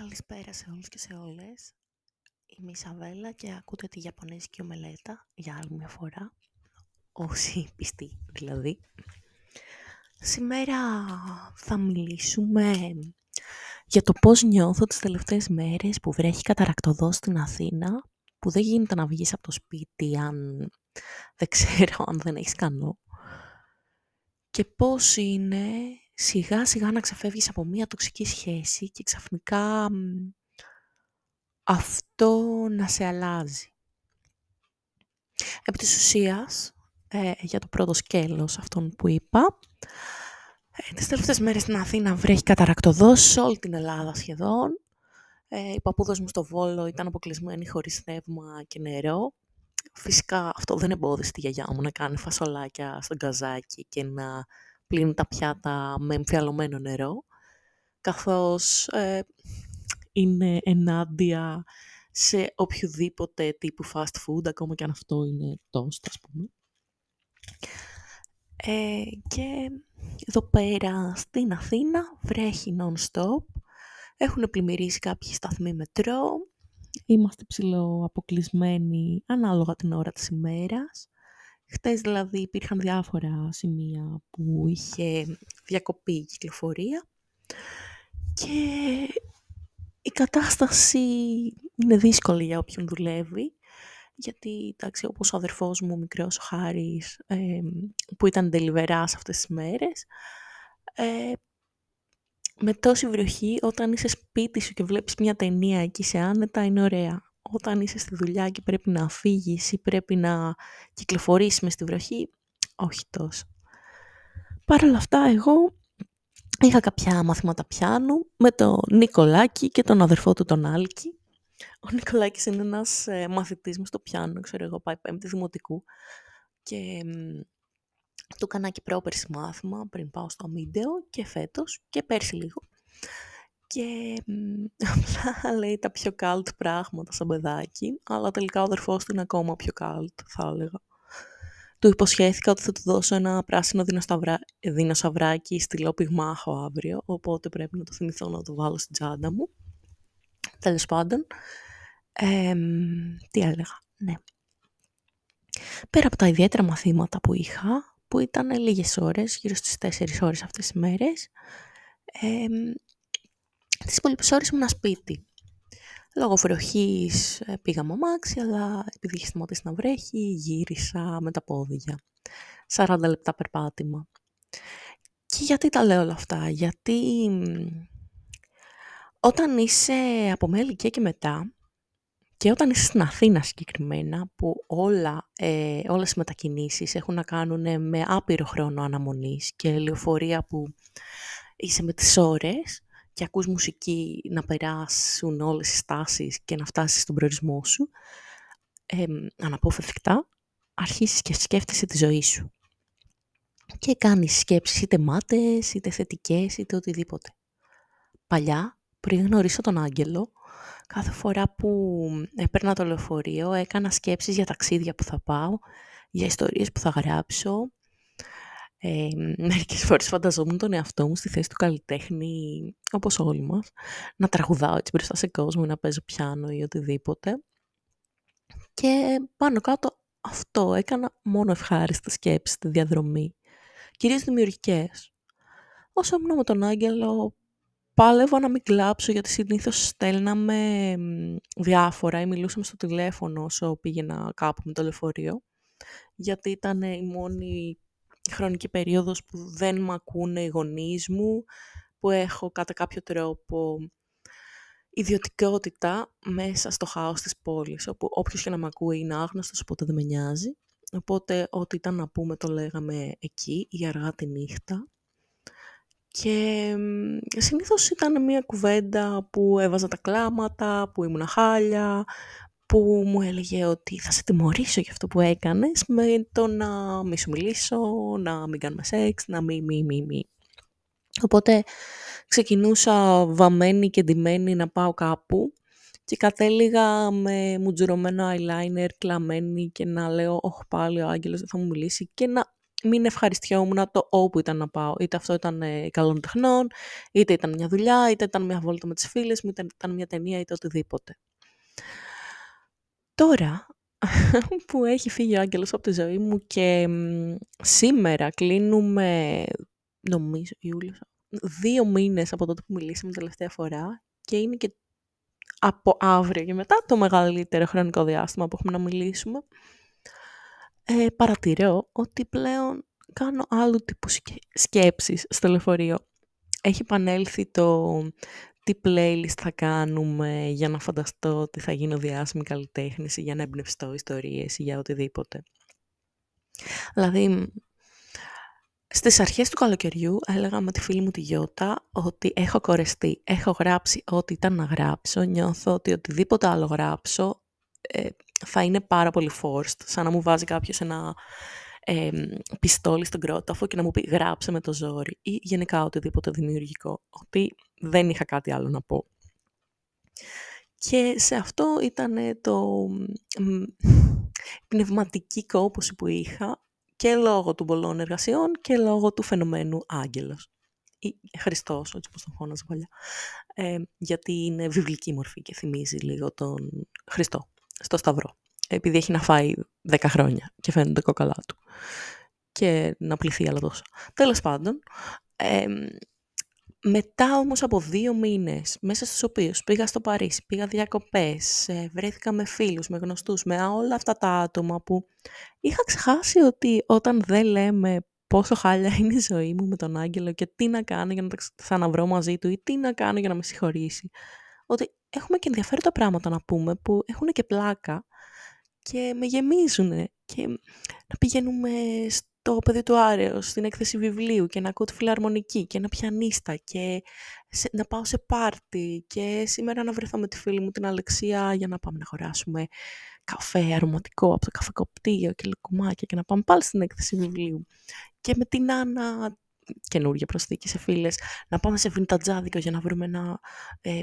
Καλησπέρα σε όλους και σε όλες. Είμαι η Σαβέλα και ακούτε τη Ιαπωνέζικη ομελέτα για άλλη μια φορά. Όσοι πιστοί δηλαδή. Σήμερα θα μιλήσουμε για το πώς νιώθω τις τελευταίες μέρες που βρέχει καταρακτοδός στην Αθήνα, που δεν γίνεται να βγεις από το σπίτι αν δεν ξέρω, αν δεν έχεις κανό. Και πώς είναι σιγά σιγά να ξεφεύγεις από μία τοξική σχέση και ξαφνικά αυτό να σε αλλάζει. Επί της ουσίας, ε, για το πρώτο σκέλος αυτόν που είπα, ε, τις τελευταίες μέρες στην Αθήνα βρέχει καταρακτοδός σε όλη την Ελλάδα σχεδόν. Ε, οι παππούδες μου στο Βόλο ήταν αποκλεισμένοι χωρίς θεύμα και νερό. Φυσικά αυτό δεν εμπόδισε τη γιαγιά μου να κάνει φασολάκια στον καζάκι και να πλύνει τα πιάτα με εμφιαλωμένο νερό, καθώς ε, είναι ενάντια σε οποιοδήποτε τύπου fast food, ακόμα και αν αυτό είναι toast, ας πούμε. Ε, και εδώ πέρα στην Αθήνα βρέχει non-stop. Έχουν πλημμυρίσει κάποιοι σταθμοί μετρό. Είμαστε ψηλό αποκλεισμένοι ανάλογα την ώρα της ημέρας. Χτες δηλαδή υπήρχαν διάφορα σημεία που είχε διακοπεί η κυκλοφορία και η κατάσταση είναι δύσκολη για όποιον δουλεύει γιατί εντάξει, όπως ο αδερφός μου, ο μικρός ο Χάρης, που ήταν τελιβερά αυτές τις μέρες, ε, με τόση βροχή, όταν είσαι σπίτι σου και βλέπεις μια ταινία εκεί σε άνετα, είναι ωραία όταν είσαι στη δουλειά και πρέπει να φύγεις ή πρέπει να κυκλοφορήσεις μες στη βροχή, όχι τόσο. Παρ' όλα αυτά, εγώ είχα κάποια μαθήματα πιάνου με τον Νικολάκη και τον αδερφό του τον Άλκη. Ο Νικολάκης είναι ένας ε, μαθητής μου στο πιάνο, ξέρω εγώ, πάει πέμπτης δημοτικού και του έκανα και πρόπερση μάθημα πριν πάω στο αμύντεο και φέτος και πέρσι λίγο και απλά λέει τα πιο cult πράγματα σαν παιδάκι, αλλά τελικά ο αδερφός του είναι ακόμα πιο cult, θα έλεγα. Του υποσχέθηκα ότι θα του δώσω ένα πράσινο δεινοσαυράκι στυλό πυγμάχο αύριο, οπότε πρέπει να το θυμηθώ να το βάλω στην τσάντα μου. Τέλος πάντων, τι έλεγα, ναι. Πέρα από τα ιδιαίτερα μαθήματα που είχα, που ήταν λίγες ώρες, γύρω στις 4 ώρες αυτές τις μέρες, τις υπόλοιπες ώρες ήμουν σπίτι. Λόγω βροχής ε, πήγα με αμάξι, αλλά επειδή είχε σταματήσει να βρέχει, γύρισα με τα πόδια. 40 λεπτά περπάτημα. Και γιατί τα λέω όλα αυτά, γιατί όταν είσαι από μέλη και μετά, και όταν είσαι στην Αθήνα συγκεκριμένα, που όλα, ε, όλες οι μετακινήσεις έχουν να κάνουν με άπειρο χρόνο αναμονής και λεωφορεία που είσαι με τις ώρες, και ακούς μουσική να περάσουν όλες οι στάσεις και να φτάσεις στον προορισμό σου, ε, αναπόφευκτα αρχίσεις και σκέφτεσαι τη ζωή σου. Και κάνεις σκέψεις είτε μάτες, είτε θετικές, είτε οτιδήποτε. Παλιά, πριν γνωρίσω τον Άγγελο, κάθε φορά που έπαιρνα το λεωφορείο, έκανα σκέψεις για ταξίδια που θα πάω, για ιστορίες που θα γράψω, ε, μερικές φορές φανταζόμουν τον εαυτό μου στη θέση του καλλιτέχνη, όπως όλοι μας, να τραγουδάω έτσι μπροστά σε κόσμο, να παίζω πιάνο ή οτιδήποτε. Και πάνω κάτω αυτό έκανα μόνο ευχάριστα σκέψη στη διαδρομή, κυρίως δημιουργικές. Όσο ήμουν με τον Άγγελο, πάλευα να μην κλάψω γιατί συνήθως στέλναμε διάφορα ή μιλούσαμε στο τηλέφωνο όσο πήγαινα κάπου με το λεωφορείο γιατί ήταν η μόνη χρονική περίοδος που δεν μ' ακούνε οι γονείς μου, που έχω κατά κάποιο τρόπο ιδιωτικότητα μέσα στο χάος της πόλης, όπου όποιος και να μ' ακούει είναι άγνωστος, οπότε δεν με νοιάζει. Οπότε ό,τι ήταν να πούμε το λέγαμε εκεί ή αργά τη νύχτα. Και συνήθως ήταν μια κουβέντα που έβαζα τα κλάματα, που ήμουν χάλια, που μου έλεγε ότι θα σε τιμωρήσω για αυτό που έκανες με το να μη σου μιλήσω, να μην κάνουμε σεξ, να μη, μη, μη, μη. Οπότε ξεκινούσα βαμμένη και ντυμένη να πάω κάπου και κατέληγα με μουτζουρωμένο eyeliner, κλαμμένη και να λέω «Ωχ, πάλι ο Άγγελος δεν θα μου μιλήσει» και να μην ευχαριστιόμουν το όπου ήταν να πάω. Είτε αυτό ήταν ε, καλών τεχνών, είτε ήταν μια δουλειά, είτε ήταν μια βόλτα με τις φίλες μου, είτε ήταν μια ταινία, είτε οτιδήποτε. Τώρα που έχει φύγει ο Άγγελος από τη ζωή μου και σήμερα κλείνουμε, νομίζω, Ιούλιος, δύο μήνες από τότε που μιλήσαμε τελευταία φορά και είναι και από αύριο και μετά το μεγαλύτερο χρονικό διάστημα που έχουμε να μιλήσουμε, ε, παρατηρώ ότι πλέον κάνω άλλου τύπου σκέψεις στο λεωφορείο. Έχει επανέλθει το τι playlist θα κάνουμε για να φανταστώ ότι θα γίνω διάσημη καλλιτέχνης ή για να εμπνευστώ ιστορίες ή για οτιδήποτε. Δηλαδή, στις αρχές του καλοκαιριού έλεγα με τη φίλη μου τη Γιώτα ότι έχω κορεστεί, έχω γράψει ό,τι ήταν να γράψω, νιώθω ότι οτιδήποτε άλλο γράψω ε, θα είναι πάρα πολύ forced, σαν να μου βάζει κάποιος ένα ε, πιστόλι στον κρόταφο και να μου πει γράψε με το ζόρι ή γενικά οτιδήποτε δημιουργικό, ότι δεν είχα κάτι άλλο να πω. Και σε αυτό ήταν το πνευματική κόπωση που είχα και λόγω των πολλών εργασιών και λόγω του φαινομένου Άγγελος. Ή Χριστός, έτσι όπως τον φώναζα παλιά. Ε, γιατί είναι βιβλική μορφή και θυμίζει λίγο τον Χριστό στο Σταυρό. Επειδή έχει να φάει 10 χρόνια και φαίνονται κόκαλά του. Και να πληθεί άλλα τόσα. Τέλος πάντων, ε, μετά όμως από δύο μήνες, μέσα στους οποίους πήγα στο Παρίσι, πήγα διακοπές, ε, βρέθηκα με φίλους, με γνωστούς, με όλα αυτά τα άτομα που είχα ξεχάσει ότι όταν δεν λέμε πόσο χάλια είναι η ζωή μου με τον Άγγελο και τι να κάνω για να τα ξαναβρω μαζί του ή τι να κάνω για να με συγχωρήσει, ότι έχουμε και ενδιαφέροντα πράγματα να πούμε που έχουν και πλάκα και με γεμίζουν και να πηγαίνουμε το παιδί του Άρεος στην έκθεση βιβλίου και να ακούω τη φιλαρμονική και να πιανίστα και να πάω σε πάρτι και σήμερα να βρεθώ με τη φίλη μου την Αλεξία για να πάμε να χωράσουμε καφέ αρωματικό από το καφεκοπτήριο και λουκουμάκια και να πάμε πάλι στην έκθεση βιβλίου. Και με την Άννα, καινούργια προσθήκη σε φίλες, να πάμε σε βιντατζάδικο για να βρούμε ένα ε,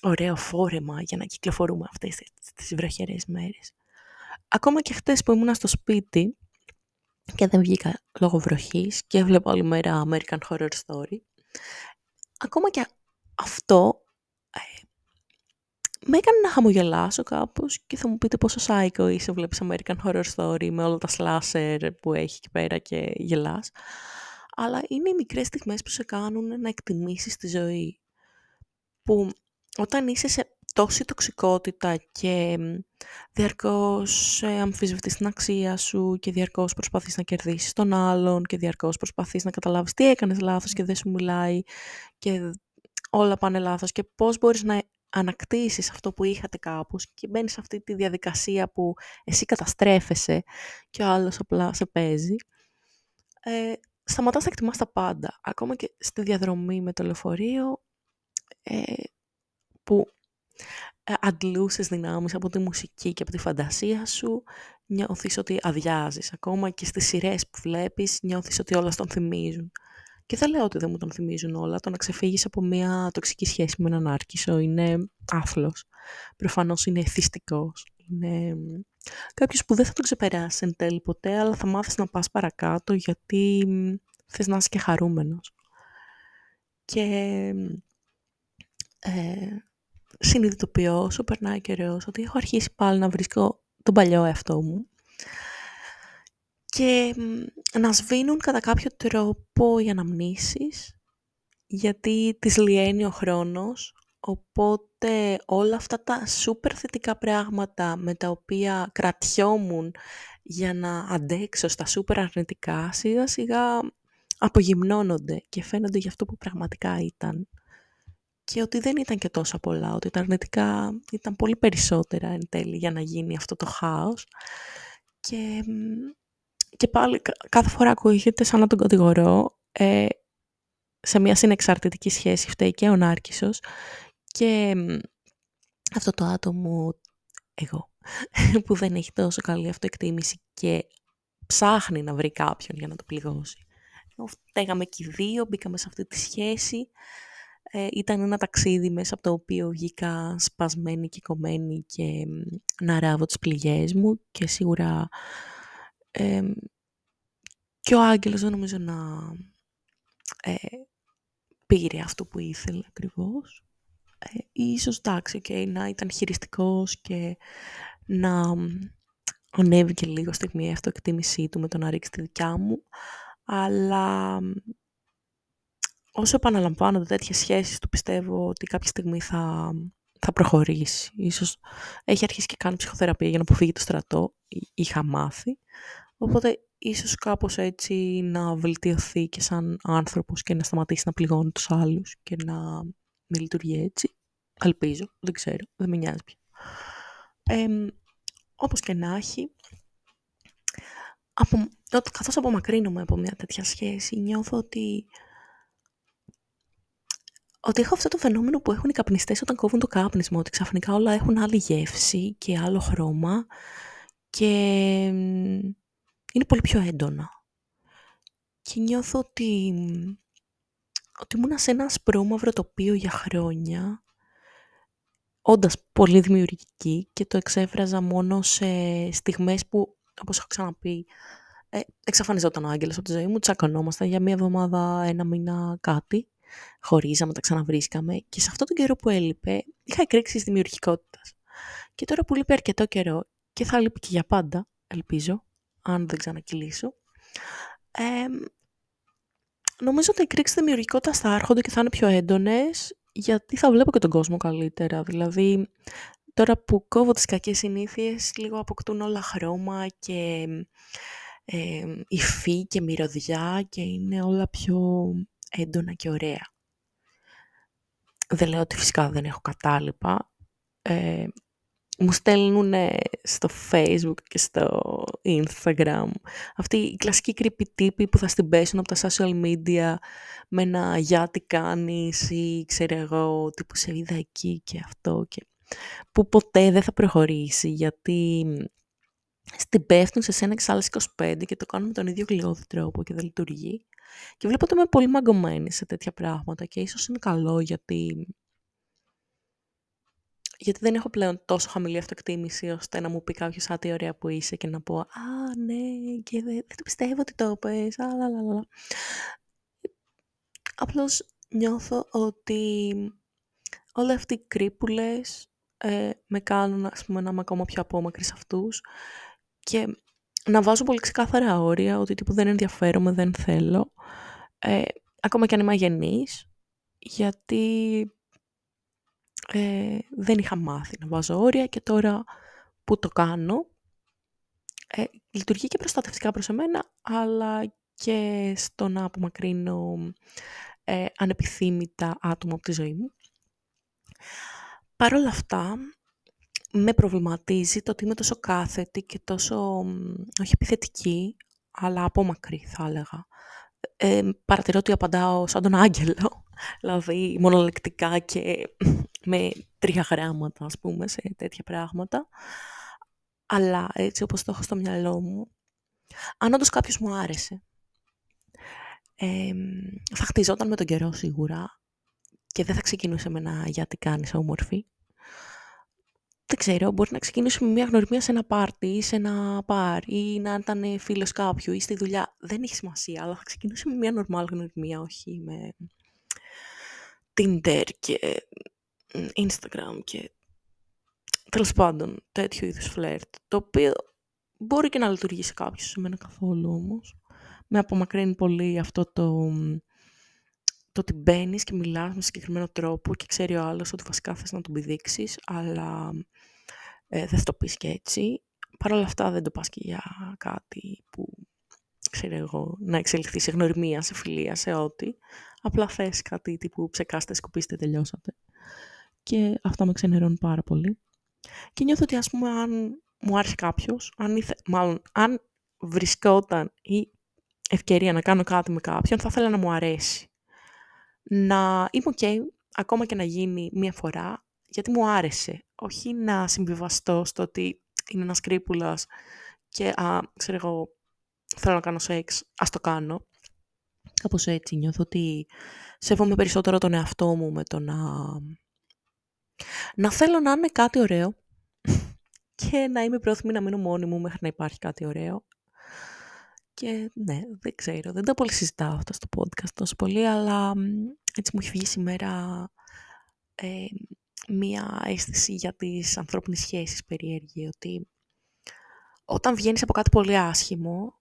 ωραίο φόρεμα για να κυκλοφορούμε αυτές τις βροχερές μέρες. Ακόμα και χτες που ήμουν στο σπίτι, και δεν βγήκα λόγω βροχής και έβλεπα όλη μέρα American Horror Story. Ακόμα και αυτό ε, με έκανε να χαμογελάσω κάπως και θα μου πείτε πόσο σάικο είσαι, βλέπεις American Horror Story με όλα τα slasher που έχει εκεί πέρα και γελάς. Αλλά είναι οι μικρές στιγμές που σε κάνουν να εκτιμήσεις τη ζωή. Που όταν είσαι σε τόση τοξικότητα και διαρκώς ε, αμφισβητείς την αξία σου και διαρκώς προσπαθείς να κερδίσεις τον άλλον και διαρκώς προσπαθείς να καταλάβεις τι έκανες λάθος και δεν σου μιλάει και όλα πάνε λάθος και πώς μπορείς να ανακτήσεις αυτό που είχατε κάπως και μπαίνεις σε αυτή τη διαδικασία που εσύ καταστρέφεσαι και ο άλλος απλά σε παίζει. Ε, σταματάς να εκτιμάς τα πάντα, ακόμα και στη διαδρομή με το λεωφορείο, ε, που ε, αντλούσες δυνάμεις από τη μουσική και από τη φαντασία σου, νιώθεις ότι αδειάζεις. Ακόμα και στις σειρές που βλέπεις νιώθεις ότι όλα στον θυμίζουν. Και δεν λέω ότι δεν μου τον θυμίζουν όλα. Το να ξεφύγεις από μια τοξική σχέση με έναν άρκισο είναι άθλος. Προφανώς είναι εθιστικός. Είναι κάποιος που δεν θα τον ξεπεράσει εν τέλει ποτέ, αλλά θα μάθεις να πας παρακάτω γιατί θες να είσαι και χαρούμενος. Και ε, συνειδητοποιώ όσο περνάει καιρός ότι έχω αρχίσει πάλι να βρίσκω τον παλιό εαυτό μου και να σβήνουν κατά κάποιο τρόπο οι αναμνήσεις γιατί τις λιένει ο χρόνος. Οπότε όλα αυτά τα σούπερ θετικά πράγματα με τα οποία κρατιόμουν για να αντέξω στα σούπερ αρνητικά σιγά σιγά απογυμνώνονται και φαίνονται για αυτό που πραγματικά ήταν και ότι δεν ήταν και τόσο πολλά, ότι τα αρνητικά ήταν πολύ περισσότερα εν τέλει για να γίνει αυτό το χάος. Και, και πάλι κάθε φορά ακούγεται σαν να τον κατηγορώ ε, σε μια συνεξαρτητική σχέση φταίει και ο Νάρκησος και αυτό το άτομο εγώ που δεν έχει τόσο καλή αυτοεκτίμηση και ψάχνει να βρει κάποιον για να το πληγώσει. Φταίγαμε και οι δύο, μπήκαμε σε αυτή τη σχέση ε, ήταν ένα ταξίδι μέσα από το οποίο βγήκα σπασμένη και κομμένη και να ράβω τις πληγές μου και σίγουρα ε, Και ο άγγελος δεν νομίζω να ε, πήρε αυτό που ήθελε ακριβώς. Ε, ίσως εντάξει, okay, να ήταν χειριστικός και να ανέβηκε λίγο στιγμή η αυτοεκτίμησή του με το να ρίξει τη δικιά μου. Αλλά όσο επαναλαμβάνονται τέτοιες σχέσεις του πιστεύω ότι κάποια στιγμή θα, θα προχωρήσει. Ίσως έχει αρχίσει και κάνει ψυχοθεραπεία για να αποφύγει το στρατό. Είχα μάθει. Οπότε ίσως κάπως έτσι να βελτιωθεί και σαν άνθρωπος και να σταματήσει να πληγώνει τους άλλους και να μην λειτουργεί έτσι. Ελπίζω, δεν ξέρω, δεν με νοιάζει πια. Ε, όπως και να έχει, από, καθώς απομακρύνομαι από μια τέτοια σχέση, νιώθω ότι ότι έχω αυτό το φαινόμενο που έχουν οι καπνιστές όταν κόβουν το κάπνισμα, ότι ξαφνικά όλα έχουν άλλη γεύση και άλλο χρώμα και είναι πολύ πιο έντονα. Και νιώθω ότι, ότι ήμουν σε ένα σπρώμαυρο τοπίο για χρόνια, όντας πολύ δημιουργική και το εξέφραζα μόνο σε στιγμές που, όπως έχω ξαναπεί, ε, εξαφανιζόταν ο άγγελος από τη ζωή μου, τσακωνόμασταν για μία εβδομάδα, ένα μήνα κάτι χωρίζαμε, τα ξαναβρίσκαμε και σε αυτόν τον καιρό που έλειπε είχα εκρήξει της δημιουργικότητας. Και τώρα που λείπει αρκετό καιρό και θα λείπει και για πάντα, ελπίζω, αν δεν ξανακυλήσω, ε, νομίζω ότι οι εκρήξει δημιουργικότητας θα έρχονται και θα είναι πιο έντονες, γιατί θα βλέπω και τον κόσμο καλύτερα. Δηλαδή, τώρα που κόβω τις κακές συνήθειες, λίγο αποκτούν όλα χρώμα και ε, υφή και μυρωδιά και είναι όλα πιο έντονα και ωραία. Δεν λέω ότι φυσικά δεν έχω κατάλοιπα. Ε, μου στέλνουν στο facebook και στο instagram αυτή η κλασική creepy τύπη που θα στην πέσουν από τα social media με ένα «για τι κάνεις» ή ξέρω εγώ τύπου σε είδα εκεί και αυτό και που ποτέ δεν θα προχωρήσει γιατί στην πέφτουν σε σένα και 25 και το κάνουν με τον ίδιο γλυώδη τρόπο και δεν λειτουργεί. Και βλέπω ότι είμαι πολύ μαγκωμένη σε τέτοια πράγματα και ίσως είναι καλό γιατί... Γιατί δεν έχω πλέον τόσο χαμηλή αυτοεκτίμηση ώστε να μου πει κάποιος «Α, τι ωραία που είσαι» και να πω «Α, ναι, και δεν, δεν το πιστεύω ότι το πες, α, λα, λα, λα». Απλώς νιώθω ότι όλοι αυτοί οι κρύπουλες ε, με κάνουν ας πούμε, να είμαι ακόμα πιο απόμακρη σε αυτούς και να βάζω πολύ ξεκάθαρα όρια ότι τύπου δεν ενδιαφέρομαι, δεν θέλω. Ε, ακόμα και αν είμαι αγενής, γιατί ε, δεν είχα μάθει να βάζω όρια και τώρα που το κάνω, ε, λειτουργεί και προστατευτικά προς εμένα, αλλά και στο να απομακρύνω ε, ανεπιθύμητα άτομα από τη ζωή μου. Παρ' όλα αυτά, με προβληματίζει το ότι είμαι τόσο κάθετη και τόσο, όχι επιθετική, αλλά απόμακρη θα έλεγα. Ε, παρατηρώ ότι απαντάω σαν τον άγγελο, δηλαδή μονολεκτικά και με τρία γράμματα, ας πούμε, σε τέτοια πράγματα. Αλλά έτσι όπως το έχω στο μυαλό μου, αν όντως κάποιος μου άρεσε, ε, θα χτιζόταν με τον καιρό σίγουρα και δεν θα ξεκινούσε με ένα «γιατί κάνεις όμορφη», δεν ξέρω, μπορεί να ξεκινήσουμε μια γνωριμία σε ένα πάρτι ή σε ένα πάρ ή να ήταν φίλος κάποιου ή στη δουλειά. Δεν έχει σημασία, αλλά θα ξεκινήσουμε μια νορμάλ γνωριμία, όχι με Tinder και Instagram και τέλος πάντων τέτοιου είδους φλερτ. Το οποίο μπορεί και να λειτουργήσει κάποιος, σε μένα καθόλου όμως. Με απομακρύνει πολύ αυτό το το ότι μπαίνεις και μιλάς με συγκεκριμένο τρόπο και ξέρει ο άλλος ότι βασικά θες να τον πηδήξεις, αλλά ε, δεν θα το πεις και έτσι. Παρ' όλα αυτά δεν το πας και για κάτι που, ξέρω εγώ, να εξελιχθεί σε γνωριμία, σε φιλία, σε ό,τι. Απλά θες κάτι τύπου ψεκάστε, σκουπίστε, τελειώσατε. Και αυτό με ξενερώνει πάρα πολύ. Και νιώθω ότι ας πούμε αν μου άρεσε κάποιος, αν ήθε... μάλλον αν βρισκόταν η ευκαιρία να κάνω κάτι με κάποιον, θα ήθελα να μου αρέσει να είμαι ok, ακόμα και να γίνει μία φορά, γιατί μου άρεσε. Όχι να συμβιβαστώ στο ότι είναι ένας κρύπουλας και, α, ξέρω εγώ, θέλω να κάνω σεξ, ας το κάνω. Κάπως έτσι νιώθω ότι σέβομαι περισσότερο τον εαυτό μου με το να... Να θέλω να είναι κάτι ωραίο και να είμαι πρόθυμη να μείνω μόνη μου μέχρι να υπάρχει κάτι ωραίο. Και ναι, δεν ξέρω, δεν τα πολύ συζητάω αυτά στο podcast τόσο πολύ, αλλά έτσι μου έχει βγει σήμερα ε, μία αίσθηση για τις ανθρώπινες σχέσεις περίεργη, ότι όταν βγαίνεις από κάτι πολύ άσχημο,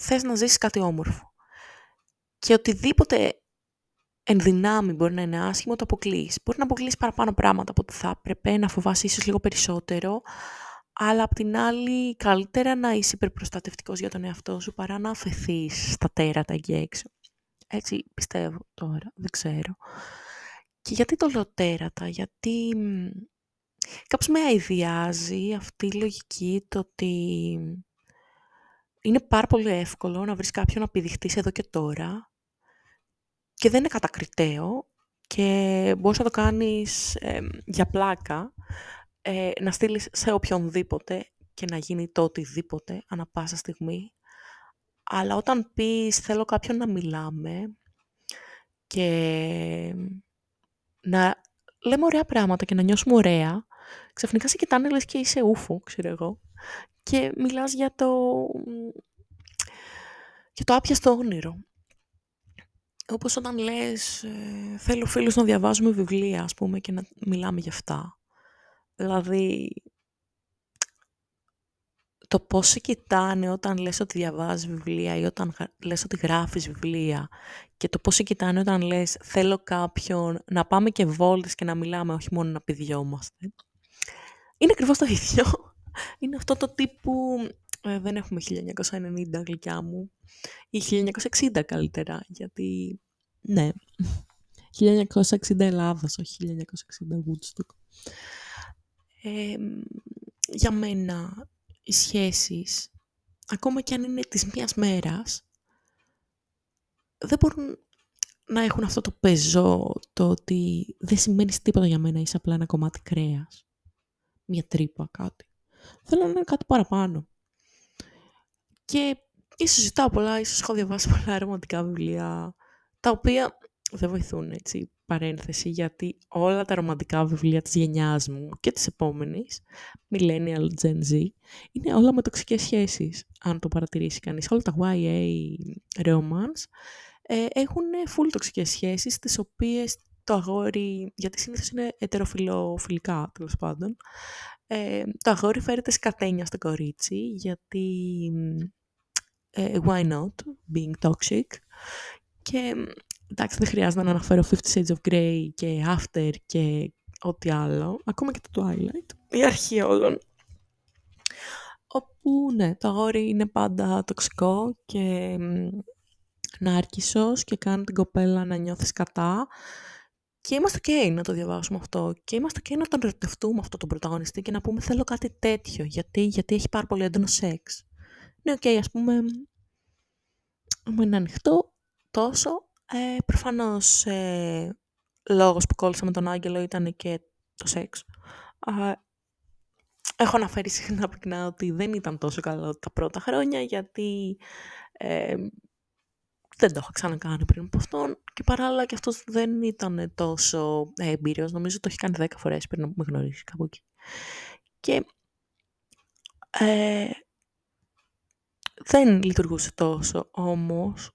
θες να ζήσεις κάτι όμορφο. Και οτιδήποτε ενδυνάμει μπορεί να είναι άσχημο, το αποκλείς. Μπορεί να αποκλείς παραπάνω πράγματα από ό,τι θα έπρεπε, να φοβάσαι ίσως λίγο περισσότερο, αλλά απ' την άλλη καλύτερα να είσαι υπερπροστατευτικός για τον εαυτό σου παρά να αφαιθείς στα τέρατα εκεί έξω. Έτσι πιστεύω τώρα, δεν ξέρω. Και γιατί το λέω τέρατα, γιατί κάπως με αηδιάζει αυτή η λογική το ότι είναι πάρα πολύ εύκολο να βρεις κάποιον να πηδηχτείς εδώ και τώρα και δεν είναι κατακριτέο και μπορείς να το κάνεις για πλάκα, ε, να στείλεις σε οποιονδήποτε και να γίνει το οτιδήποτε ανα πάσα στιγμή. Αλλά όταν πεις θέλω κάποιον να μιλάμε και να λέμε ωραία πράγματα και να νιώσουμε ωραία, ξαφνικά σε κοιτάνε λες και είσαι ούφο, ξέρω εγώ, και μιλάς για το, για το άπιαστο όνειρο. Όπως όταν λες, ε, θέλω φίλους να διαβάζουμε βιβλία, ας πούμε, και να μιλάμε για αυτά. Δηλαδή, το πώς σε κοιτάνε όταν λες ότι διαβάζεις βιβλία ή όταν λες ότι γράφεις βιβλία και το πώς σε κοιτάνε όταν λες θέλω κάποιον να πάμε και βόλτες και να μιλάμε, όχι μόνο να πηδιόμαστε. Είναι ακριβώς το ίδιο. Είναι αυτό το τύπου... Ε, δεν έχουμε 1990 γλυκιά μου. Ή 1960 καλύτερα, γιατί... Ναι. 1960 Ελλάδας, όχι 1960 Woodstock. Ε, για μένα οι σχέσεις, ακόμα και αν είναι της μίας μέρας, δεν μπορούν να έχουν αυτό το πεζό, το ότι δεν σημαίνει τίποτα για μένα, είσαι απλά ένα κομμάτι κρέας. Μια τρύπα, κάτι. Θέλω να είναι κάτι παραπάνω. Και ίσως ζητάω πολλά, ίσως έχω διαβάσει πολλά ρομαντικά βιβλία, τα οποία δεν βοηθούν έτσι παρένθεση γιατί όλα τα ρομαντικά βιβλία της γενιάς μου και της επόμενης, Millennial Gen Z, είναι όλα με τοξικές σχέσεις, αν το παρατηρήσει κανείς. Όλα τα YA romance ε, έχουν full τοξικές σχέσεις, τις οποίες το αγόρι, γιατί συνήθως είναι ετεροφιλοφιλικά τέλος πάντων, ε, το αγόρι φέρεται σκατένια στο κορίτσι, γιατί ε, why not, being toxic, και εντάξει δεν χρειάζεται να αναφέρω Fifty Shades of Grey και After και ό,τι άλλο, ακόμα και το Twilight, η αρχή όλων. Όπου ναι, το αγόρι είναι πάντα τοξικό και νάρκισσος και κάνει την κοπέλα να νιώθεις κατά. Και είμαστε ok να το διαβάσουμε αυτό. Και είμαστε ok να τον ερωτευτούμε αυτό τον πρωταγωνιστή και να πούμε θέλω κάτι τέτοιο. Γιατί, γιατί έχει πάρα πολύ έντονο σεξ. Ναι, ok, ας πούμε, μου είναι ανοιχτό τόσο, ε, προφανώς ε, λόγος που κόλλησα με τον Άγγελο ήταν και το σεξ. έχω αναφέρει συχνά πυκνά ότι δεν ήταν τόσο καλό τα πρώτα χρόνια γιατί ε, δεν το είχα ξανακάνει πριν από αυτόν και παράλληλα και αυτός δεν ήταν τόσο εμπειριος. Νομίζω το έχει κάνει 10 φορές πριν να με γνωρίσει κάπου εκεί. Και ε, δεν λειτουργούσε τόσο όμως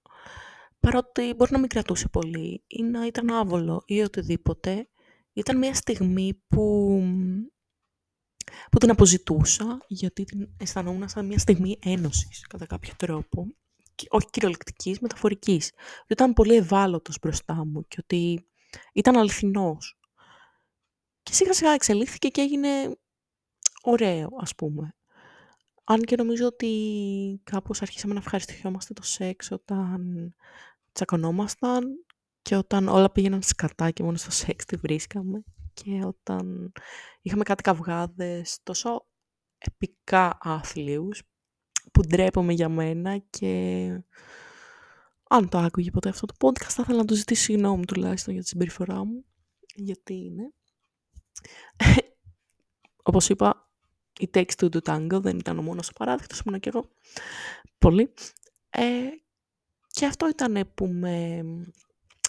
παρότι μπορεί να μην κρατούσε πολύ ή να ήταν άβολο ή οτιδήποτε, ήταν μια στιγμή που, που την αποζητούσα, γιατί την αισθανόμουν σαν μια στιγμή ένωσης, κατά κάποιο τρόπο, όχι κυριολεκτικής, μεταφορικής. Ότι ήταν πολύ ευάλωτος μπροστά μου και ότι ήταν αληθινός. Και σιγά σιγά εξελίχθηκε και έγινε ωραίο, ας πούμε. Αν και νομίζω ότι κάπως αρχίσαμε να ευχαριστηθιόμαστε το σεξ όταν τσακωνόμασταν και όταν όλα πήγαιναν σκατά και μόνο στο σεξ τη βρίσκαμε και όταν είχαμε κάτι καυγάδες τόσο επικά άθλιους που ντρέπομαι για μένα και αν το άκουγε ποτέ αυτό το podcast θα ήθελα να του ζητήσει συγγνώμη τουλάχιστον για τη συμπεριφορά μου γιατί είναι όπως είπα η text του του tango δεν ήταν ο μόνος ο παράδειγμα, ήμουν και εγώ πολύ ε, και αυτό ήταν που με...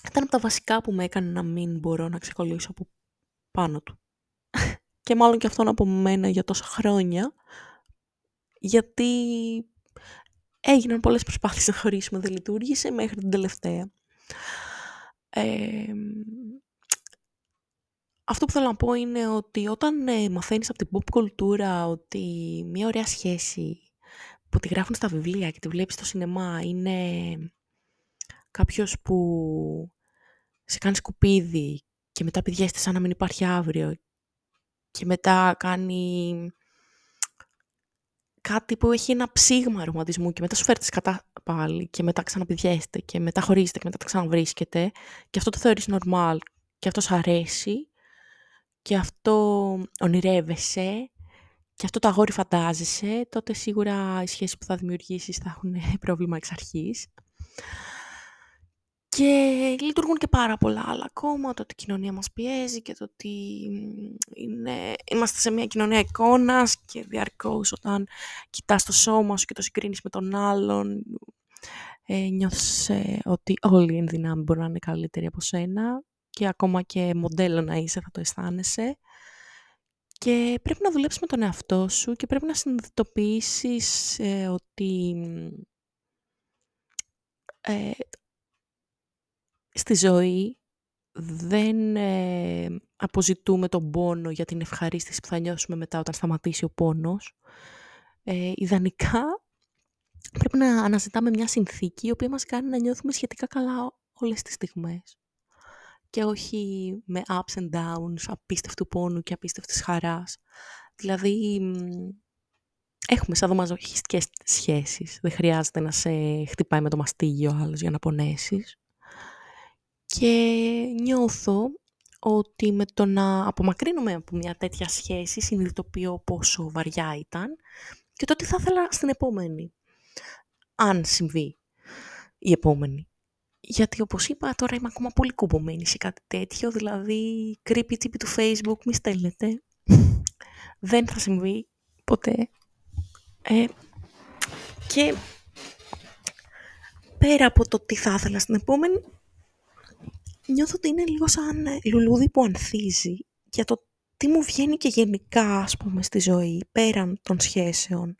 Ήταν από τα βασικά που με έκανε να μην μπορώ να ξεκολλήσω από πάνω του. και μάλλον και αυτόν από μένα για τόσα χρόνια. Γιατί έγιναν πολλές προσπάθειες να χωρίσουμε, δεν λειτουργήσε μέχρι την τελευταία. Αυτό που θέλω να πω είναι ότι όταν ε, μαθαίνεις από την pop κουλτούρα ότι μια ωραία σχέση που τη γράφουν στα βιβλία και τη βλέπεις στο σινεμά είναι κάποιος που σε κάνει σκουπίδι και μετά πηδιέστε σαν να μην υπάρχει αύριο και μετά κάνει κάτι που έχει ένα ψήγμα ρομαντισμού και μετά σου φέρετε κατά πάλι και μετά ξαναπηδιέστε και μετά χωρίζετε και μετά τα ξαναβρίσκετε και αυτό το θεωρείς normal και αυτό σου αρέσει και αυτό ονειρεύεσαι και αυτό το αγόρι φαντάζεσαι, τότε σίγουρα οι σχέσεις που θα δημιουργήσεις θα έχουν πρόβλημα εξ αρχής. Και λειτουργούν και πάρα πολλά άλλα ακόμα, το ότι η κοινωνία μας πιέζει και το ότι είναι, είμαστε σε μια κοινωνία εικόνας και διαρκώς όταν κοιτάς το σώμα σου και το συγκρίνεις με τον άλλον, ε, νιώθεις ε, ότι όλοι οι ενδυνάμοι μπορούν να είναι καλύτεροι από σένα και ακόμα και μοντέλο να είσαι θα το αισθάνεσαι. Και πρέπει να δουλέψεις με τον εαυτό σου και πρέπει να συνειδητοποιήσεις ε, ότι ε, στη ζωή δεν ε, αποζητούμε τον πόνο για την ευχαρίστηση που θα νιώσουμε μετά όταν σταματήσει ο πόνος. Ε, ιδανικά πρέπει να αναζητάμε μια συνθήκη η οποία μας κάνει να νιώθουμε σχετικά καλά όλες τις στιγμές και όχι με ups and downs, απίστευτου πόνου και απίστευτης χαράς. Δηλαδή, έχουμε σαν δομαζοχιστικές σχέσεις. Δεν χρειάζεται να σε χτυπάει με το μαστίγιο ο άλλος για να πονέσεις. Και νιώθω ότι με το να απομακρύνουμε από μια τέτοια σχέση συνειδητοποιώ πόσο βαριά ήταν και το τι θα ήθελα στην επόμενη. Αν συμβεί η επόμενη. Γιατί όπως είπα τώρα είμαι ακόμα πολύ κουμπωμένη σε κάτι τέτοιο, δηλαδή creepy τύπη του facebook μη στέλνετε. Δεν θα συμβεί ποτέ. Ε, και πέρα από το τι θα ήθελα στην επόμενη, νιώθω ότι είναι λίγο σαν λουλούδι που ανθίζει για το τι μου βγαίνει και γενικά ας πούμε στη ζωή, πέραν των σχέσεων.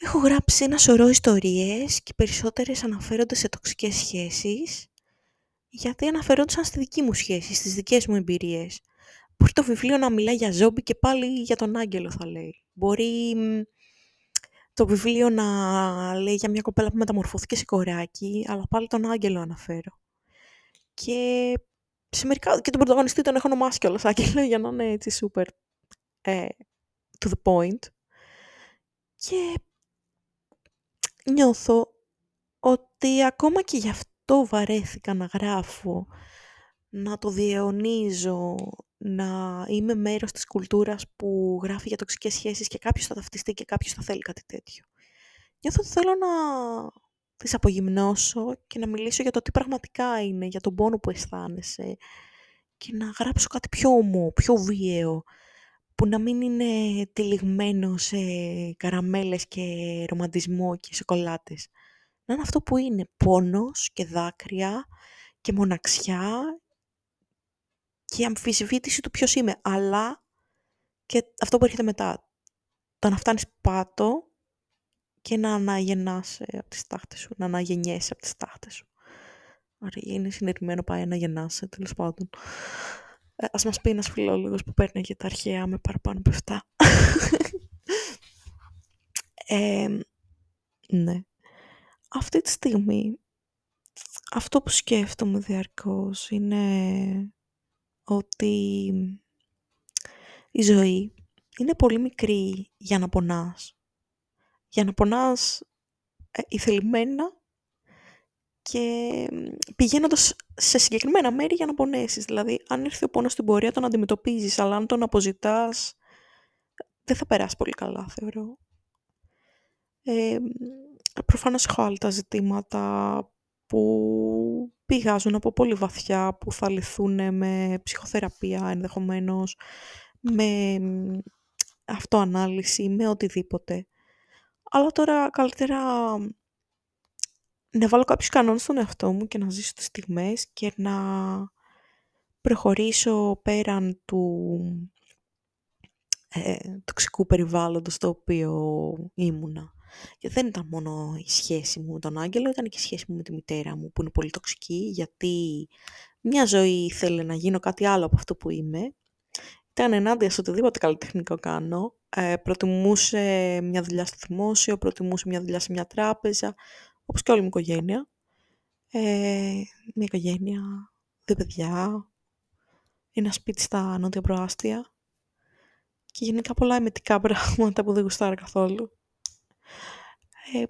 Έχω γράψει ένα σωρό ιστορίες και περισσότερες αναφέρονται σε τοξικές σχέσεις, γιατί αναφερόντουσαν στη δική μου σχέση, στις δικές μου εμπειρίες. Μπορεί το βιβλίο να μιλάει για ζόμπι και πάλι για τον άγγελο θα λέει. Μπορεί το βιβλίο να λέει για μια κοπέλα που μεταμορφώθηκε σε κοράκι, αλλά πάλι τον άγγελο αναφέρω. Και σε μερικά, και τον πρωταγωνιστή τον έχω ονομάσει κιόλας άγγελο για να είναι έτσι super ε, to the point. Και νιώθω ότι ακόμα και γι' αυτό βαρέθηκα να γράφω, να το διαιωνίζω, να είμαι μέρος της κουλτούρας που γράφει για τοξικές σχέσεις και κάποιος θα ταυτιστεί και κάποιος θα θέλει κάτι τέτοιο. Νιώθω ότι θέλω να τις απογυμνώσω και να μιλήσω για το τι πραγματικά είναι, για τον πόνο που αισθάνεσαι και να γράψω κάτι πιο ομό, πιο βίαιο, που να μην είναι τυλιγμένο σε καραμέλες και ρομαντισμό και σοκολάτες. Να είναι αυτό που είναι πόνος και δάκρυα και μοναξιά και αμφισβήτηση του ποιος είμαι, αλλά και αυτό που έρχεται μετά. Το να φτάνεις πάτο και να αναγεννάς από τις τάχτες σου, να αναγεννιέσαι από τις τάχτες σου. Άρα είναι συνερημένο πάει να γεννάσαι, τέλος πάντων. Ε, ας μας πει ένας φιλόλογος που παίρνει για τα αρχαία με παραπάνω από 7. ναι. Αυτή τη στιγμή, αυτό που σκέφτομαι διαρκώς είναι ότι η ζωή είναι πολύ μικρή για να πονάς. Για να πονάς ε, ηθελημένα και πηγαίνοντας σε συγκεκριμένα μέρη για να πονέσεις. Δηλαδή, αν έρθει ο πόνος στην πορεία, τον αντιμετωπίζεις, αλλά αν τον αποζητάς, δεν θα περάσει πολύ καλά, θεωρώ. Ε, προφανώς έχω άλλα τα ζητήματα που πηγάζουν από πολύ βαθιά, που θα λυθούν με ψυχοθεραπεία ενδεχομένως, με αυτοανάλυση, με οτιδήποτε. Αλλά τώρα καλύτερα να βάλω κάποιους κανόνες στον εαυτό μου και να ζήσω τις στιγμές και να προχωρήσω πέραν του ε, τοξικού περιβάλλοντος στο οποίο ήμουνα. Και δεν ήταν μόνο η σχέση μου με τον Άγγελο, ήταν και η σχέση μου με τη μητέρα μου που είναι πολύ τοξική, γιατί μια ζωή ήθελε να γίνω κάτι άλλο από αυτό που είμαι. Ήταν ενάντια σε οτιδήποτε καλλιτεχνικό κάνω. Ε, προτιμούσε μια δουλειά στο δημόσιο, προτιμούσε μια δουλειά σε μια τράπεζα, όπως και όλη μου οικογένεια. Ε, μια οικογένεια, δύο παιδιά, ένα σπίτι στα νότια προάστια και γενικά πολλά εμετικά πράγματα που δεν γουστάρω καθόλου. Ε,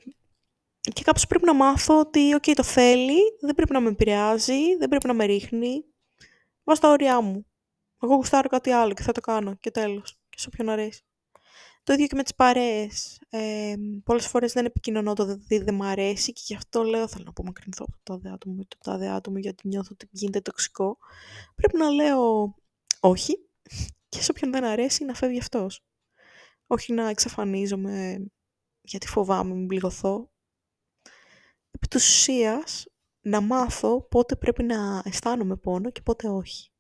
και κάπως πρέπει να μάθω ότι, οκ, το θέλει, δεν πρέπει να με επηρεάζει, δεν πρέπει να με ρίχνει. Βάζω τα όρια μου. Εγώ γουστάρω κάτι άλλο και θα το κάνω και τέλος. Και σε όποιον αρέσει. Το ίδιο και με τις παρέες. Ε, πολλές φορές δεν επικοινωνώ το ότι δεν μου αρέσει και γι' αυτό λέω θέλω να απομακρυνθώ από το τάδε άτομο ή το τάδε άτομο γιατί νιώθω ότι γίνεται τοξικό. Πρέπει να λέω όχι και σε όποιον δεν αρέσει να φεύγει αυτός. Όχι να εξαφανίζομαι γιατί φοβάμαι μην πληγωθώ. Επί της ουσίας, να μάθω πότε πρέπει να αισθάνομαι πόνο και πότε όχι.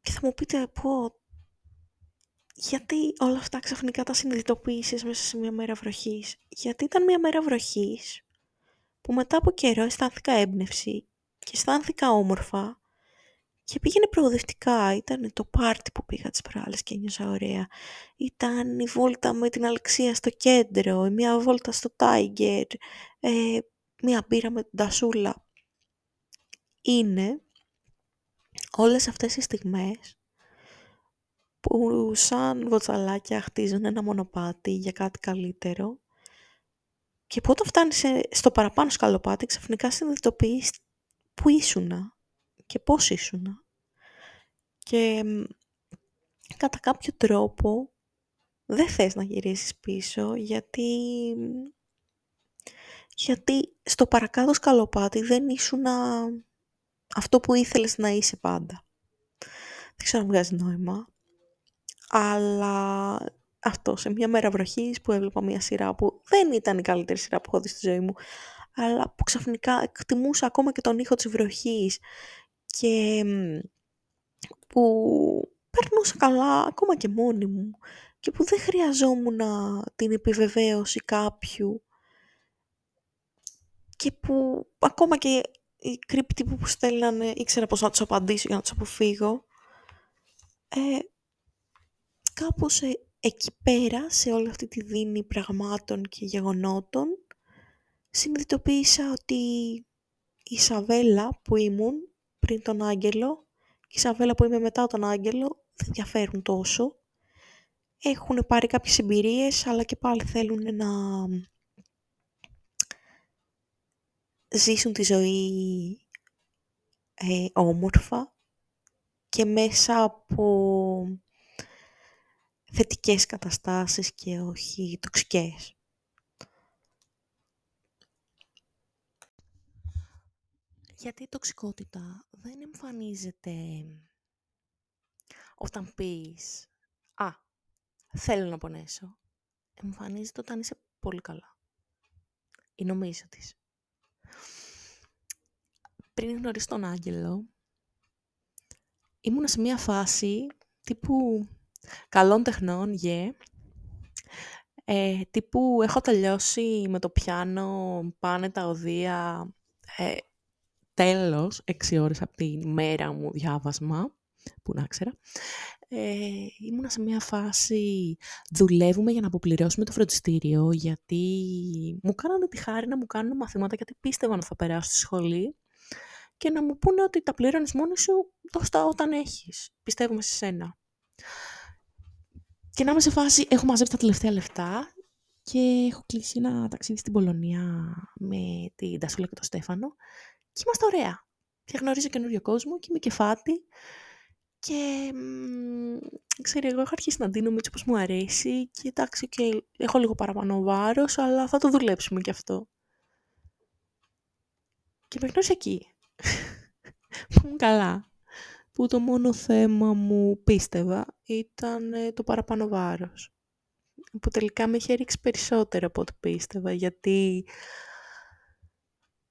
Και θα μου πείτε, πω, γιατί όλα αυτά ξαφνικά τα συνειδητοποίησες μέσα σε μια μέρα βροχής; Γιατί ήταν μια μέρα βροχής που μετά από καιρό αισθάνθηκα έμπνευση και αισθάνθηκα όμορφα και πήγαινε προοδευτικά. Ήταν το πάρτι που πήγα τις προάλλες και νιώσα ωραία. Ήταν η βόλτα με την Αλεξία στο κέντρο, μια βόλτα στο Τάιγκερ, ε, μια μπύρα με την Τασούλα. Είναι όλες αυτές οι στιγμές που σαν βοτσαλάκια χτίζουν ένα μονοπάτι για κάτι καλύτερο και που όταν φτάνεις στο παραπάνω σκαλοπάτι ξαφνικά συνειδητοποιείς που ήσουνα και πώς ήσουνα. Και κατά κάποιο τρόπο δεν θες να γυρίσεις πίσω γιατί, γιατί στο παρακάτω σκαλοπάτι δεν ήσουνα αυτό που ήθελες να είσαι πάντα. Δεν ξέρω αν βγάζει νόημα. Αλλά αυτό, σε μια μέρα βροχής που έβλεπα μια σειρά που δεν ήταν η καλύτερη σειρά που έχω δει στη ζωή μου, αλλά που ξαφνικά εκτιμούσα ακόμα και τον ήχο της βροχής και που περνούσα καλά ακόμα και μόνη μου και που δεν χρειαζόμουν την επιβεβαίωση κάποιου και που ακόμα και οι κρύπτοι που στέλνανε ήξερα πώς να τους απαντήσω για να τους αποφύγω. Ε, κάπως ε, εκεί πέρα, σε όλη αυτή τη δίνη πραγμάτων και γεγονότων, συνειδητοποίησα ότι η Σαβέλα που ήμουν πριν τον Άγγελο και η Σαβέλα που είμαι μετά τον Άγγελο δεν διαφέρουν τόσο. Έχουν πάρει κάποιες εμπειρίες, αλλά και πάλι θέλουν να ζήσουν τη ζωή ε, όμορφα και μέσα από θετικές καταστάσεις και όχι τοξικές. Γιατί η τοξικότητα δεν εμφανίζεται όταν πεις «Α, θέλω να πονέσω». Εμφανίζεται όταν είσαι πολύ καλά. Ή νομίζω της. Πριν γνωρίσω τον Άγγελο, ήμουν σε μια φάση τύπου καλών τεχνών, yeah. Ε, τύπου έχω τελειώσει με το πιάνο, πάνε τα οδεία, ε, τέλος, έξι ώρες από τη μέρα μου διάβασμα, που να ξέρα. Ε, ήμουνα σε μια φάση, δουλεύουμε για να αποπληρώσουμε το φροντιστήριο, γιατί μου κάνανε τη χάρη να μου κάνουν μαθήματα, γιατί πίστευαν ότι θα περάσω στη σχολή και να μου πούνε ότι τα πληρώνεις μόνη σου δώστα όταν έχεις. Πιστεύουμε σε σένα. Και να είμαι σε φάση, έχω μαζέψει τα τελευταία λεφτά και έχω κλείσει ένα ταξίδι στην Πολωνία με την Τασούλα και τον Στέφανο και είμαστε ωραία. Και γνωρίζω καινούριο κόσμο και είμαι κεφάτη και ξέρει, εγώ έχω αρχίσει να δίνω έτσι όπως μου αρέσει και εντάξει, και έχω λίγο παραπάνω βάρος, αλλά θα το δουλέψουμε κι αυτό. Και με γνώρισε εκεί. Που καλά. Που το μόνο θέμα μου πίστευα ήταν ε, το παραπάνω βάρος. Που τελικά με είχε ρίξει περισσότερο από ό,τι πίστευα, γιατί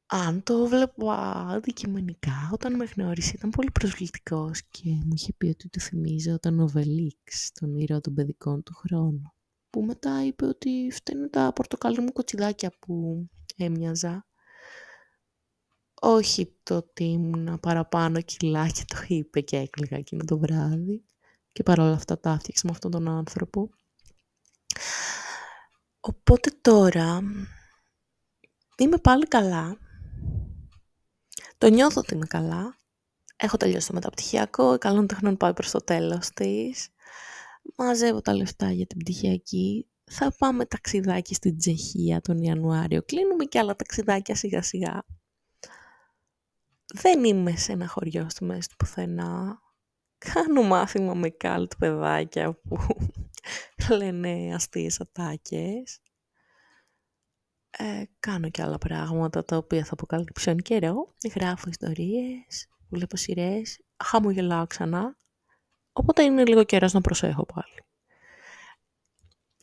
αν το βλέπω αντικειμενικά, όταν με γνώρισε ήταν πολύ προσβλητικός και μου είχε πει ότι του θυμίζω τον Οβελίξ, τον ήρωα των παιδικών του χρόνου. που μετά είπε ότι φταίνουν τα πορτοκαλί μου κοτσιδάκια που έμοιαζα. Όχι το ότι ήμουν παραπάνω κιλά και το είπε και έκλαιγα εκείνο το βράδυ. Και παρόλα αυτά τα άφηξα με αυτόν τον άνθρωπο. Οπότε τώρα είμαι πάλι καλά. Το νιώθω ότι είμαι καλά. Έχω τελειώσει το μεταπτυχιακό, η καλών τεχνών πάει προς το τέλος της. Μαζεύω τα λεφτά για την πτυχιακή. Θα πάμε ταξιδάκι στην Τσεχία τον Ιανουάριο. Κλείνουμε και άλλα ταξιδάκια σιγά σιγά. Δεν είμαι σε ένα χωριό στο μέση του πουθενά. Κάνω μάθημα με κάλτ παιδάκια που λένε αστείες ατάκες. Ε, κάνω και άλλα πράγματα τα οποία θα αποκαλύψω εν καιρό. Γράφω ιστορίες, βλέπω σειρές, χαμογελάω ξανά. Οπότε είναι λίγο καιρός να προσέχω πάλι.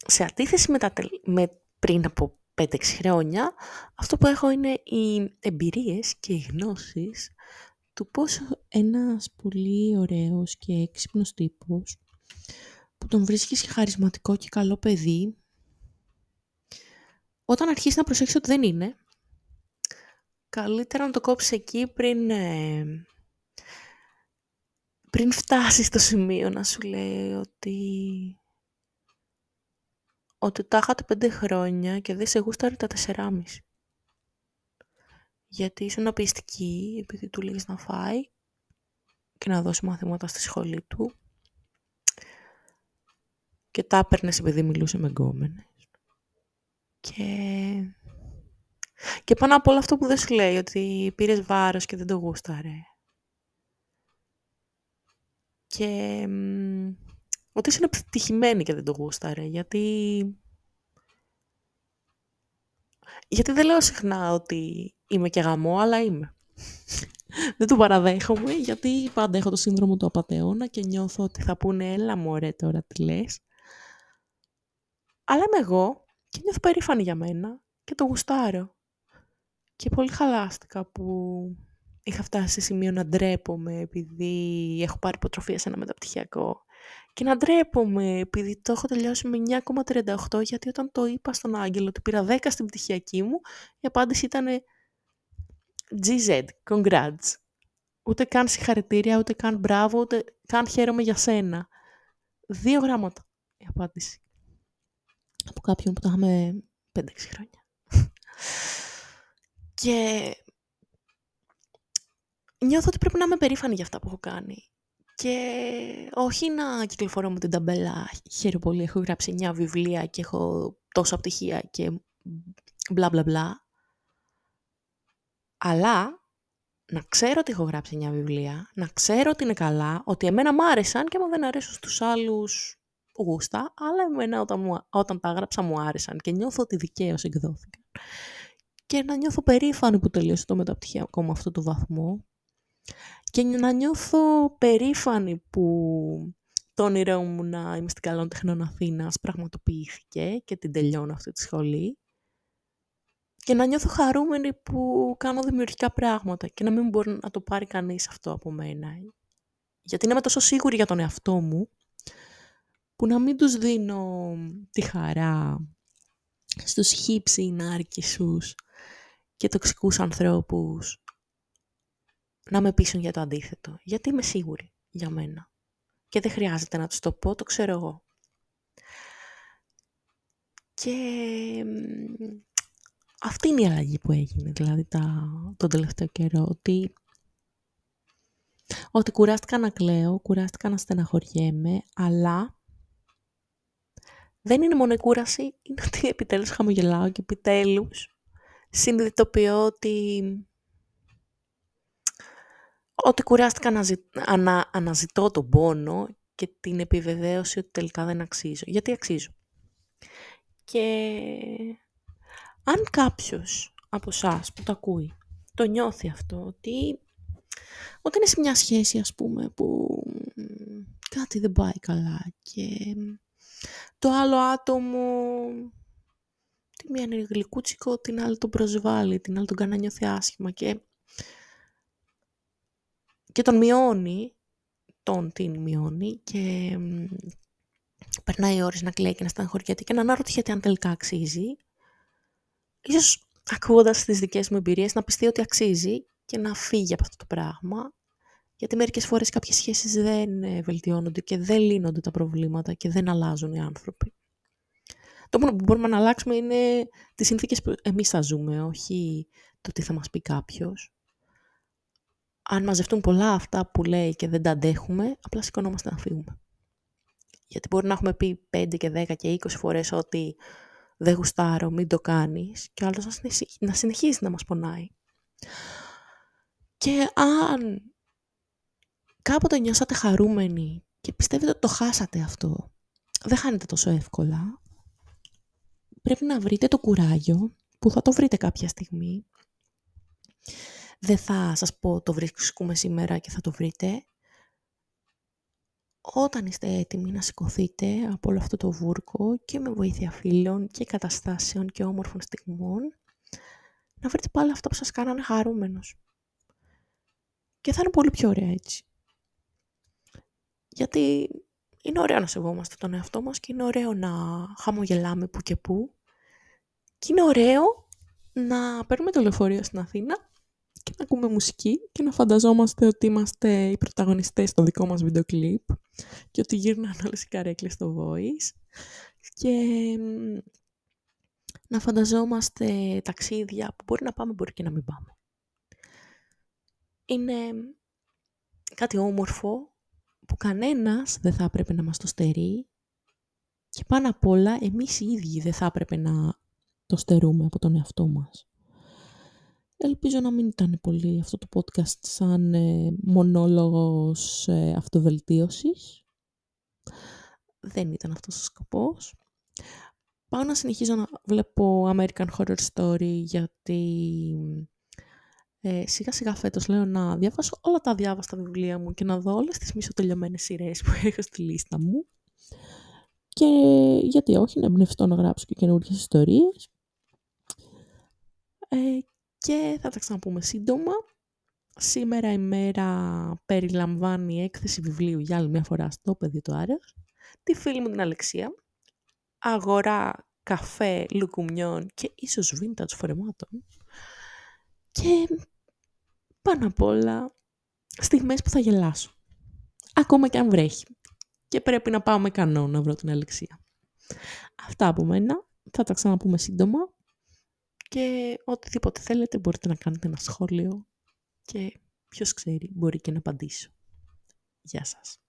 Σε αντίθεση με, τα, με πριν από 5-6 χρόνια, αυτό που έχω είναι οι εμπειρίες και οι γνώσεις του πόσο ένας πολύ ωραίος και έξυπνος τύπος που τον βρίσκεις χαρισματικό και καλό παιδί όταν αρχίσει να προσέξει ότι δεν είναι καλύτερα να το κόψεις εκεί πριν ε, πριν φτάσεις στο σημείο να σου λέει ότι ότι τα είχατε πέντε χρόνια και δεν σε γούσταρε τα τεσσεράμιση. Γιατί ήσουν απιστική επειδή του λέγεις να φάει και να δώσει μαθήματα στη σχολή του και τα έπαιρνες επειδή μιλούσε με γκόμενες. Και... και πάνω από όλο αυτό που δεν σου λέει ότι πήρες βάρος και δεν το γούσταρε και ότι είσαι επιτυχημένη και δεν το γούσταρε, γιατί... Γιατί δεν λέω συχνά ότι είμαι και γαμό, αλλά είμαι. δεν το παραδέχομαι, γιατί πάντα έχω το σύνδρομο του απατεώνα και νιώθω ότι θα πούνε «Έλα μωρέ τώρα τι λες». Αλλά είμαι εγώ και νιώθω περήφανη για μένα και το γουστάρω. Και πολύ χαλάστηκα που είχα φτάσει σε σημείο να ντρέπομαι επειδή έχω πάρει υποτροφία σε ένα μεταπτυχιακό. Και να ντρέπομαι επειδή το έχω τελειώσει με 9,38 γιατί όταν το είπα στον Άγγελο ότι πήρα 10 στην πτυχιακή μου, η απάντηση ήταν GZ, congrats. Ούτε καν συγχαρητήρια, ούτε καν μπράβο, ούτε καν χαίρομαι για σένα. Δύο γράμματα η απάντηση. Από κάποιον που το είχαμε 5-6 χρόνια. και νιώθω ότι πρέπει να είμαι περήφανη για αυτά που έχω κάνει. Και όχι να κυκλοφορώ με την ταμπέλα χαίρομαι πολύ, έχω γράψει 9 βιβλία και έχω τόσα πτυχία και μπλα μπλα μπλα. Αλλά να ξέρω ότι έχω γράψει 9 βιβλία, να ξέρω ότι είναι καλά, ότι εμένα μου άρεσαν και άμα δεν αρέσουν στους άλλους γούστα, αλλά εμένα όταν, μου, όταν τα έγραψα μου άρεσαν και νιώθω ότι δικαίως εκδόθηκαν. Και να νιώθω περήφανη που τελείωσε το μεταπτυχιακό με αυτό το βαθμό, και να νιώθω περήφανη που το όνειρό μου να είμαι στην καλών τεχνών Αθήνας πραγματοποιήθηκε και την τελειώνω αυτή τη σχολή και να νιώθω χαρούμενη που κάνω δημιουργικά πράγματα και να μην μπορεί να το πάρει κανείς αυτό από μένα. Γιατί είμαι τόσο σίγουρη για τον εαυτό μου που να μην τους δίνω τη χαρά στους χύψη νάρκισσους και τοξικούς ανθρώπους να με πείσουν για το αντίθετο. Γιατί είμαι σίγουρη για μένα. Και δεν χρειάζεται να τους το πω, το ξέρω εγώ. Και αυτή είναι η αλλαγή που έγινε, δηλαδή τα, τον τελευταίο καιρό, ότι, ότι κουράστηκα να κλαίω, κουράστηκα να στεναχωριέμαι, αλλά δεν είναι μόνο η κούραση, είναι ότι επιτέλους χαμογελάω και επιτέλους συνειδητοποιώ ότι ότι κουράστηκα να ανα... αναζητώ τον πόνο και την επιβεβαίωση ότι τελικά δεν αξίζω. Γιατί αξίζω; Και αν κάποιος από εσάς που το ακούει, το νιώθει αυτό, ότι όταν είναι σε μια σχέση ας πούμε που κάτι δεν πάει καλά και το άλλο άτομο τη μία είναι γλυκούτσικο, την άλλη τον προσβάλλει, την άλλη τον κάνει να νιώθει άσχημα και και τον μειώνει, τον την μειώνει και περνάει ώρες να κλαίει και να στεναχωριέται και να αναρωτιέται αν τελικά αξίζει. Ίσως ακούγοντας τις δικές μου εμπειρίες να πιστεί ότι αξίζει και να φύγει από αυτό το πράγμα. Γιατί μερικές φορές κάποιες σχέσεις δεν ε, βελτιώνονται και δεν λύνονται τα προβλήματα και δεν αλλάζουν οι άνθρωποι. Το μόνο που μπορούμε να αλλάξουμε είναι τις συνθήκες που εμείς θα ζούμε, όχι το τι θα μας πει κάποιος. Αν μαζευτούν πολλά αυτά που λέει και δεν τα αντέχουμε, απλά σηκωνόμαστε να φύγουμε. Γιατί μπορεί να έχουμε πει 5 και 10 και 20 φορές ότι δεν γουστάρω, μην το κάνεις και ο άλλος να συνεχίζει να μας πονάει. Και αν κάποτε νιώσατε χαρούμενοι και πιστεύετε ότι το χάσατε αυτό, δεν χάνετε τόσο εύκολα, πρέπει να βρείτε το κουράγιο που θα το βρείτε κάποια στιγμή. Δεν θα σας πω το βρίσκουμε σήμερα και θα το βρείτε. Όταν είστε έτοιμοι να σηκωθείτε από όλο αυτό το βούρκο και με βοήθεια φίλων και καταστάσεων και όμορφων στιγμών, να βρείτε πάλι αυτά που σας κάνανε χαρούμενος. Και θα είναι πολύ πιο ωραία έτσι. Γιατί είναι ωραίο να σεβόμαστε τον εαυτό μας και είναι ωραίο να χαμογελάμε που και που. Και είναι ωραίο να παίρνουμε το λεωφορείο στην Αθήνα και να ακούμε μουσική και να φανταζόμαστε ότι είμαστε οι πρωταγωνιστές στο δικό μας βίντεο κλιπ και ότι γύρναν όλες οι καρέκλες στο voice και να φανταζόμαστε ταξίδια που μπορεί να πάμε, μπορεί και να μην πάμε. Είναι κάτι όμορφο που κανένας δεν θα έπρεπε να μας το στερεί και πάνω απ' όλα εμείς οι ίδιοι δεν θα έπρεπε να το στερούμε από τον εαυτό μας. Ελπίζω να μην ήταν πολύ αυτό το podcast σαν ε, μονόλογος ε, αυτοβελτίωσης. Δεν ήταν αυτός ο σκοπός. Πάω να συνεχίζω να βλέπω American Horror Story γιατί ε, σιγά σιγά φέτος λέω να διαβάσω όλα τα διάβαστα βιβλία μου και να δω όλες τις μισοτελειωμένες σειρές που έχω στη λίστα μου. Και γιατί όχι, να εμπνευστώ να γράψω και καινούργιες ιστορίες. Ε, και θα τα ξαναπούμε σύντομα. Σήμερα η μέρα περιλαμβάνει έκθεση βιβλίου για άλλη μια φορά στο παιδί του Άρες, τη φίλη μου την Αλεξία, αγορά καφέ λουκουμιών και ίσως vintage φορεμάτων και πάνω απ' όλα στιγμές που θα γελάσω. Ακόμα και αν βρέχει. Και πρέπει να πάω με κανό να βρω την Αλεξία. Αυτά από μένα. Θα τα ξαναπούμε σύντομα. Και οτιδήποτε θέλετε μπορείτε να κάνετε ένα σχόλιο και ποιος ξέρει μπορεί και να απαντήσω. Γεια σας.